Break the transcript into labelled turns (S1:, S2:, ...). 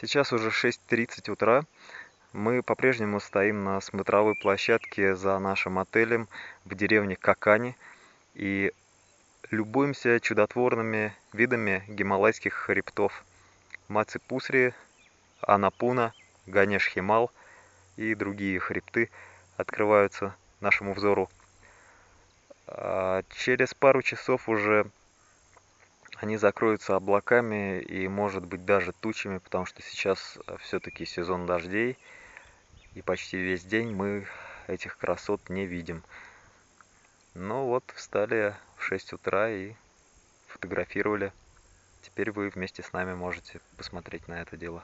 S1: Сейчас уже 6.30 утра. Мы по-прежнему стоим на смотровой площадке за нашим отелем в деревне Какани и любуемся чудотворными видами гималайских хребтов. Маци-Пусри, Анапуна, Ганеш-Химал и другие хребты открываются нашему взору. А через пару часов уже они закроются облаками и, может быть, даже тучами, потому что сейчас э, все-таки сезон дождей, и почти весь день мы этих красот не видим. Ну вот, встали в 6 утра и фотографировали. Теперь вы вместе с нами можете посмотреть на это дело.